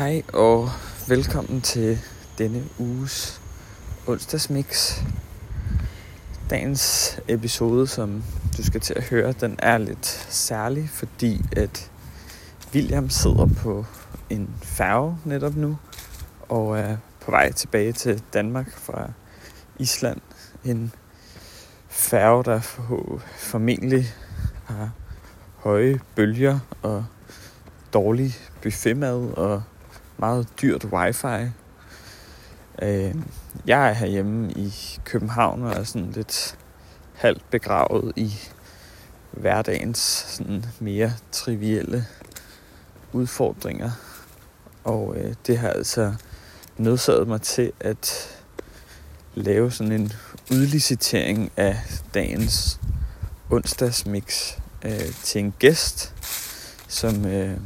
Hej og velkommen til denne uges onsdagsmix. Dagens episode, som du skal til at høre, den er lidt særlig, fordi at William sidder på en færge netop nu og er på vej tilbage til Danmark fra Island. En færge, der formentlig har høje bølger og dårlig buffetmad og meget dyrt wifi. Øh, jeg er herhjemme i København og er sådan lidt halvt begravet i hverdagens sådan mere trivielle udfordringer. Og øh, det har altså nødsaget mig til at lave sådan en udlicitering af dagens onsdagsmix øh, til en gæst, som øh,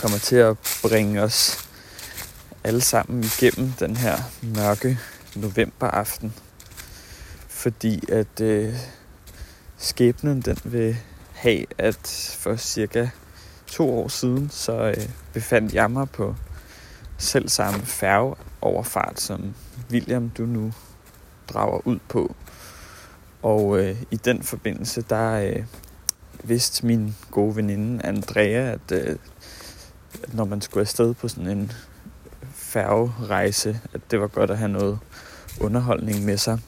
kommer til at bringe os alle sammen igennem den her mørke novemberaften. Fordi at øh, skæbnen den vil have, at for cirka to år siden, så øh, befandt jeg mig på selv samme færgeoverfart, som William du nu drager ud på. Og øh, i den forbindelse, der øh, vidste min gode veninde Andrea, at, øh, at når man skulle afsted på sådan en færgerejse, at det var godt at have noget underholdning med sig.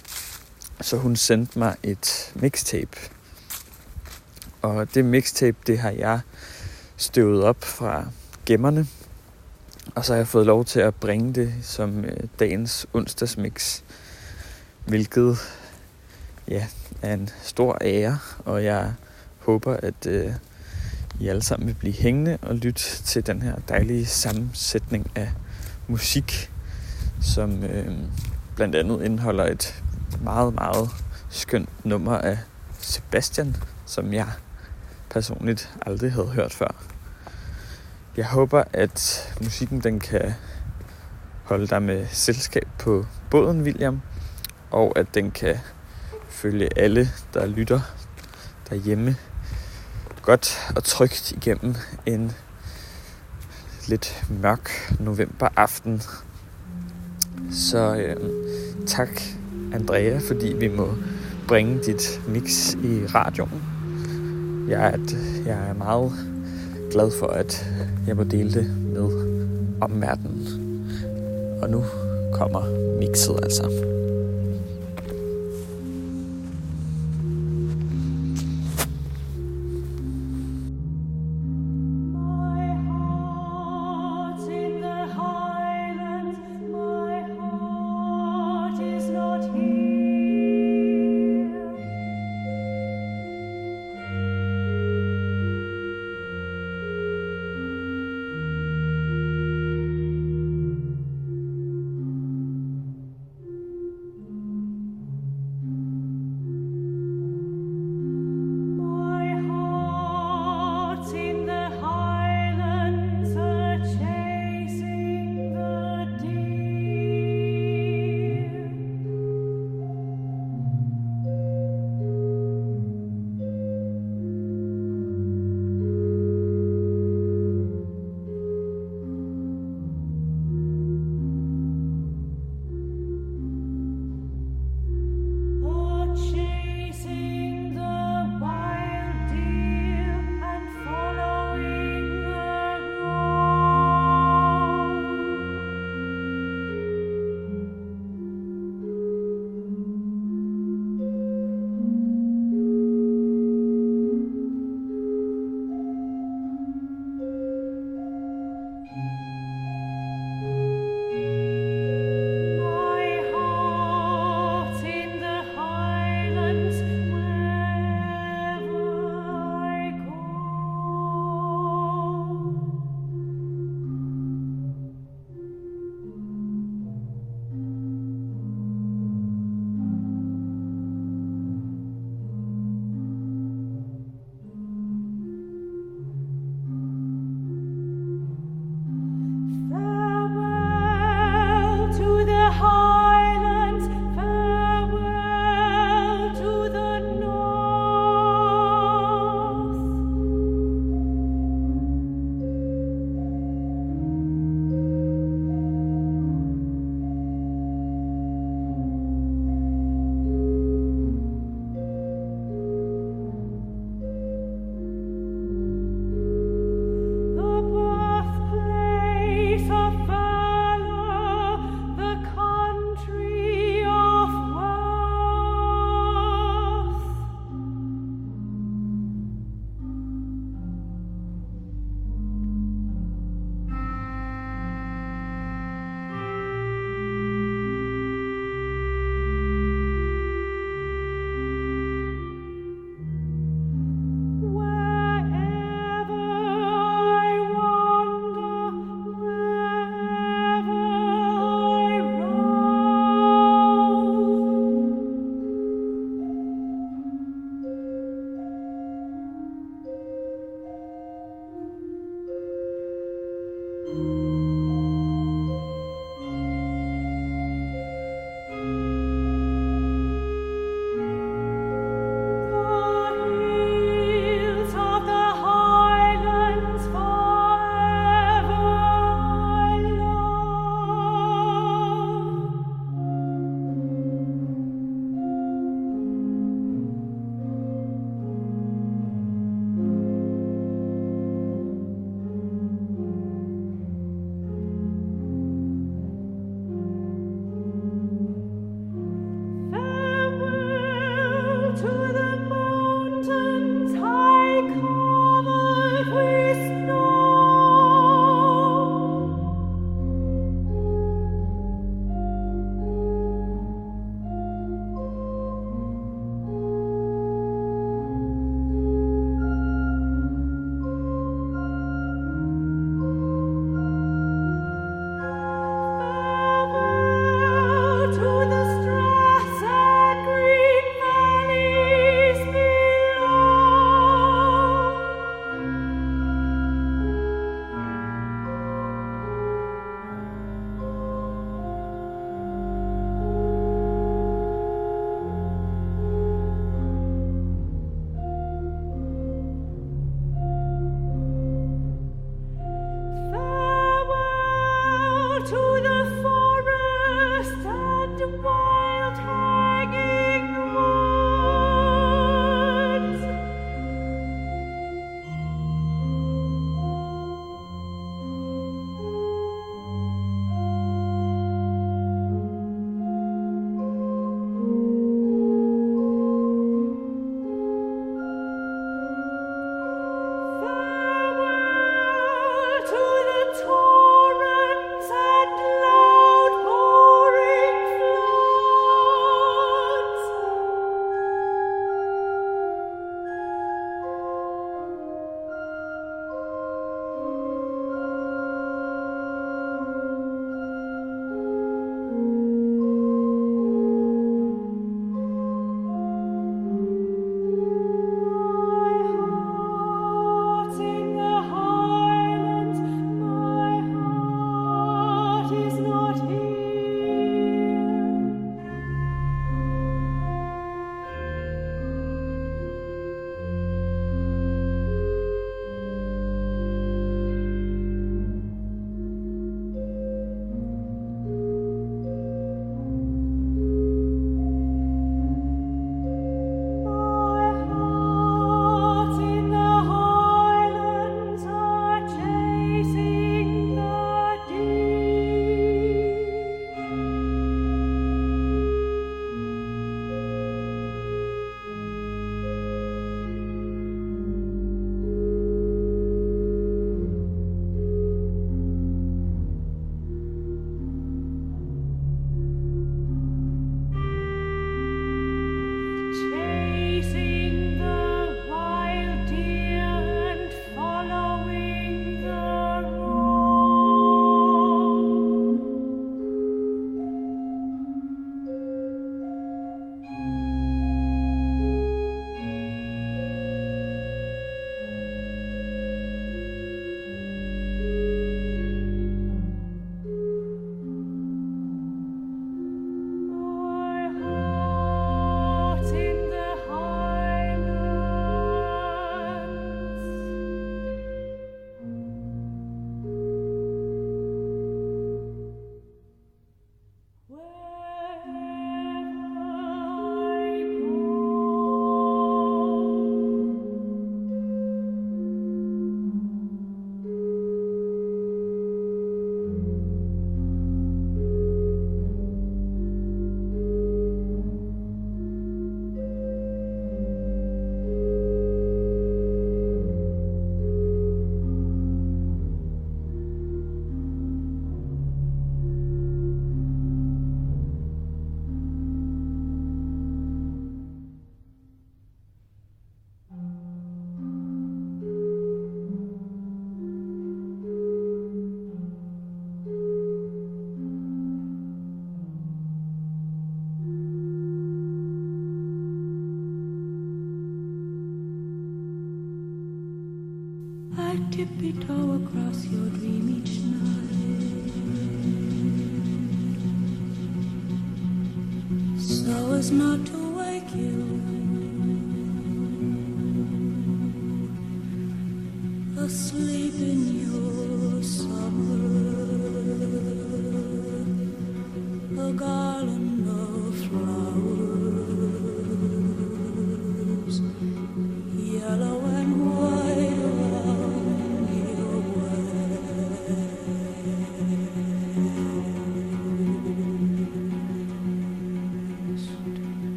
Så hun sendte mig et mixtape. Og det mixtape, det har jeg støvet op fra gemmerne. Og så har jeg fået lov til at bringe det som øh, dagens onsdagsmix. Hvilket ja, er en stor ære, og jeg håber, at øh, i alle sammen vil blive hængende og lytte til den her dejlige sammensætning af musik, som øh, blandt andet indeholder et meget, meget skønt nummer af Sebastian, som jeg personligt aldrig havde hørt før. Jeg håber, at musikken den kan holde dig med selskab på båden, William, og at den kan følge alle, der lytter derhjemme godt og trygt igennem en lidt mørk novemberaften. Så øh, tak Andrea, fordi vi må bringe dit mix i radioen. Jeg er, jeg er meget glad for, at jeg må dele det med omverdenen. Og nu kommer mixet altså.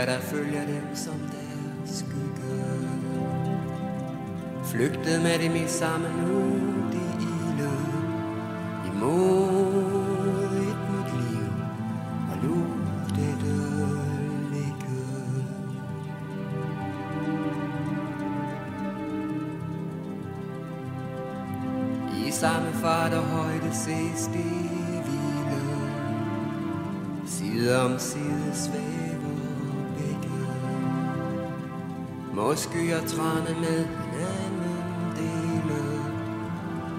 Skygger, der følger dem som deres skygger. Flygtet med dem i samme ud i ilde. Imod et nyt liv og lod dette ligge I samme fart og højde ses det hvile. Side om side svæver hvor skyer trane med hinanden dele.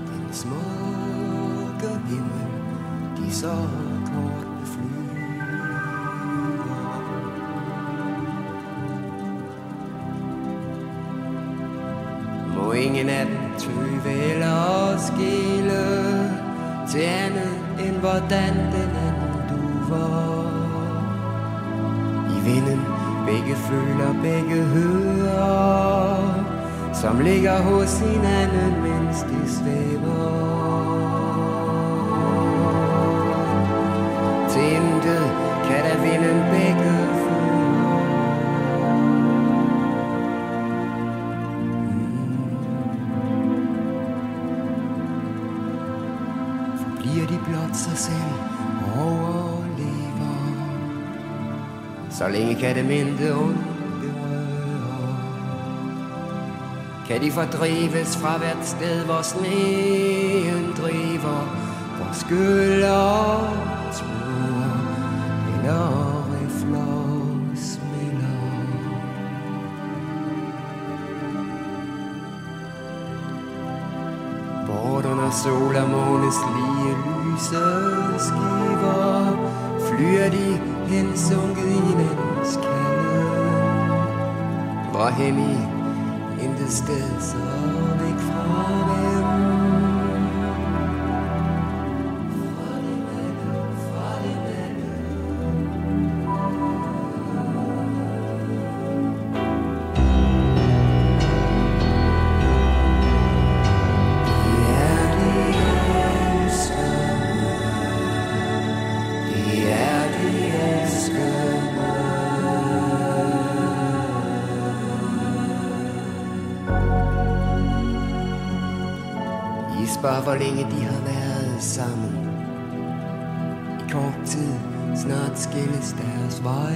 Den smukke himmel De så kort beflyver Må ingen af dem tøve eller skille Til andet end hvordan den anden du var begge føler, begge hører Som ligger hos hinanden, mens de svæver Til intet kan der vinden begge mm. Bliver de blot sig selv Så længe kan det mente ondt kan de fordrives fra hvert sted, hvor sneen driver, hvor skyller smure eller rifler smelter. Bort under sol og månes lige lyse skiver, flyer de hen sunket i nattens kalde. Hvorhen i intet sted så væk fra dem. zwei.